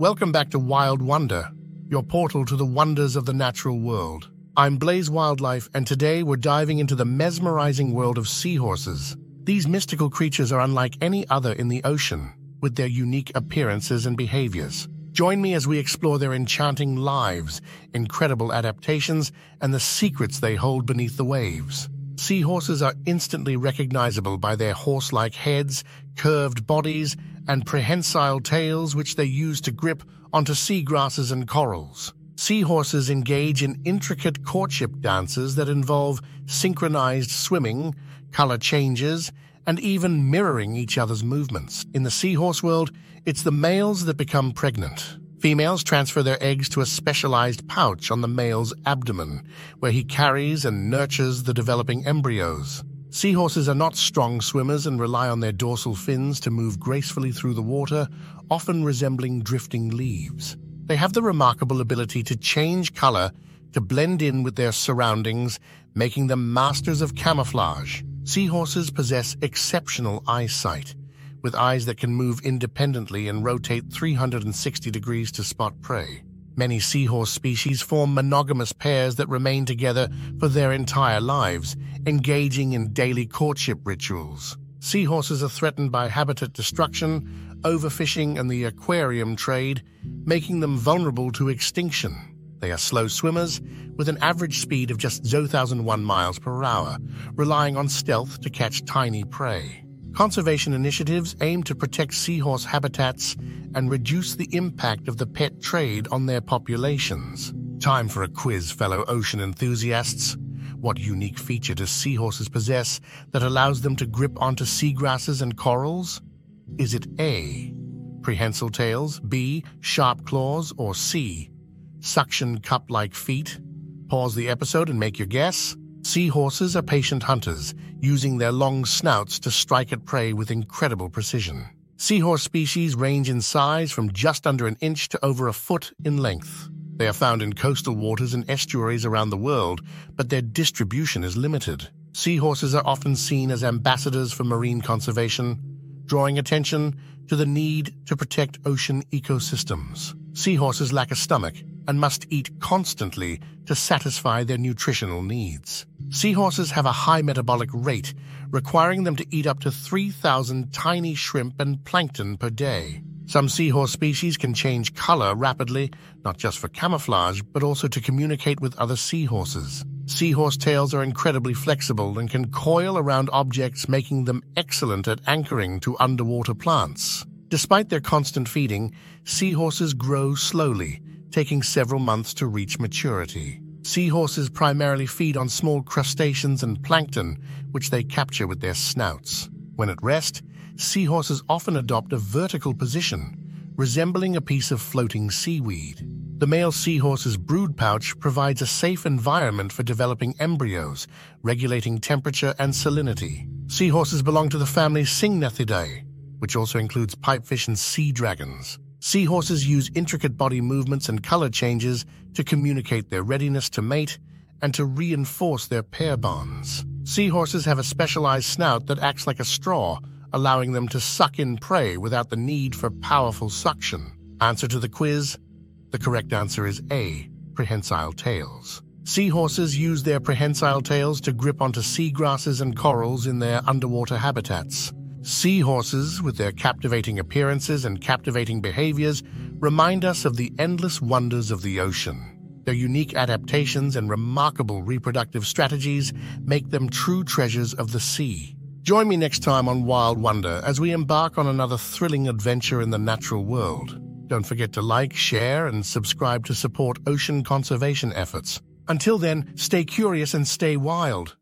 Welcome back to Wild Wonder, your portal to the wonders of the natural world. I'm Blaze Wildlife, and today we're diving into the mesmerizing world of seahorses. These mystical creatures are unlike any other in the ocean, with their unique appearances and behaviors. Join me as we explore their enchanting lives, incredible adaptations, and the secrets they hold beneath the waves. Seahorses are instantly recognizable by their horse-like heads, curved bodies, and prehensile tails which they use to grip onto seagrasses and corals. Seahorses engage in intricate courtship dances that involve synchronized swimming, color changes, and even mirroring each other's movements. In the seahorse world, it's the males that become pregnant. Females transfer their eggs to a specialized pouch on the male's abdomen, where he carries and nurtures the developing embryos. Seahorses are not strong swimmers and rely on their dorsal fins to move gracefully through the water, often resembling drifting leaves. They have the remarkable ability to change color to blend in with their surroundings, making them masters of camouflage. Seahorses possess exceptional eyesight, with eyes that can move independently and rotate 360 degrees to spot prey. Many seahorse species form monogamous pairs that remain together for their entire lives, engaging in daily courtship rituals. Seahorses are threatened by habitat destruction, overfishing, and the aquarium trade, making them vulnerable to extinction. They are slow swimmers with an average speed of just 0,001 miles per hour, relying on stealth to catch tiny prey. Conservation initiatives aim to protect seahorse habitats and reduce the impact of the pet trade on their populations. Time for a quiz, fellow ocean enthusiasts. What unique feature do seahorses possess that allows them to grip onto seagrasses and corals? Is it A. Prehensile tails, B. Sharp claws, or C. Suction cup-like feet? Pause the episode and make your guess. Seahorses are patient hunters, using their long snouts to strike at prey with incredible precision. Seahorse species range in size from just under an inch to over a foot in length. They are found in coastal waters and estuaries around the world, but their distribution is limited. Seahorses are often seen as ambassadors for marine conservation, drawing attention to the need to protect ocean ecosystems. Seahorses lack a stomach and must eat constantly to satisfy their nutritional needs. Seahorses have a high metabolic rate, requiring them to eat up to 3,000 tiny shrimp and plankton per day. Some seahorse species can change color rapidly, not just for camouflage, but also to communicate with other seahorses. Seahorse tails are incredibly flexible and can coil around objects, making them excellent at anchoring to underwater plants. Despite their constant feeding, seahorses grow slowly, taking several months to reach maturity. Seahorses primarily feed on small crustaceans and plankton, which they capture with their snouts. When at rest, seahorses often adopt a vertical position, resembling a piece of floating seaweed. The male seahorse's brood pouch provides a safe environment for developing embryos, regulating temperature and salinity. Seahorses belong to the family Syngnathidae, which also includes pipefish and sea dragons. Seahorses use intricate body movements and color changes to communicate their readiness to mate and to reinforce their pair bonds. Seahorses have a specialized snout that acts like a straw, allowing them to suck in prey without the need for powerful suction. Answer to the quiz? The correct answer is A, prehensile tails. Seahorses use their prehensile tails to grip onto seagrasses and corals in their underwater habitats. Seahorses, with their captivating appearances and captivating behaviors, remind us of the endless wonders of the ocean. Their unique adaptations and remarkable reproductive strategies make them true treasures of the sea. Join me next time on Wild Wonder as we embark on another thrilling adventure in the natural world. Don't forget to like, share, and subscribe to support ocean conservation efforts. Until then, stay curious and stay wild.